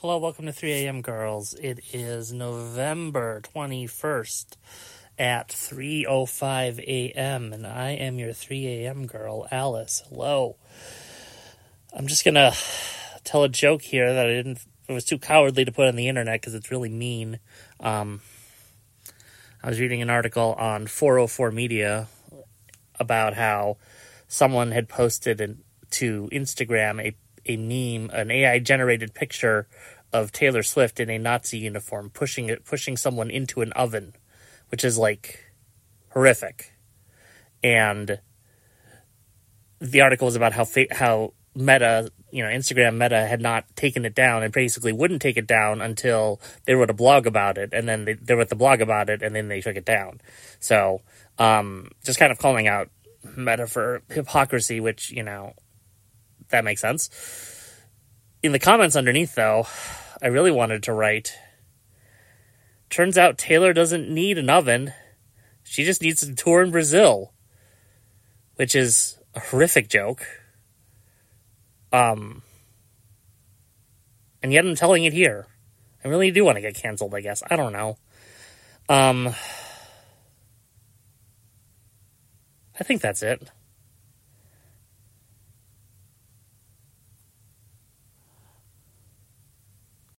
Hello, welcome to 3 a.m. Girls. It is November 21st at 3:05 a.m. and I am your 3 a.m. girl, Alice. Hello. I'm just going to tell a joke here that I didn't it was too cowardly to put on the internet because it's really mean. Um, I was reading an article on 404 Media about how someone had posted an, to Instagram a a meme, an AI generated picture of Taylor Swift in a Nazi uniform pushing it pushing someone into an oven, which is like horrific. And the article was about how fa- how Meta, you know, Instagram Meta had not taken it down and basically wouldn't take it down until they wrote a blog about it, and then they, they wrote the blog about it, and then they took it down. So, um, just kind of calling out Meta for hypocrisy, which you know, that makes sense. In the comments underneath, though, I really wanted to write. Turns out Taylor doesn't need an oven. She just needs a tour in Brazil, which is a horrific joke. Um, and yet I'm telling it here. I really do want to get canceled, I guess. I don't know. Um, I think that's it.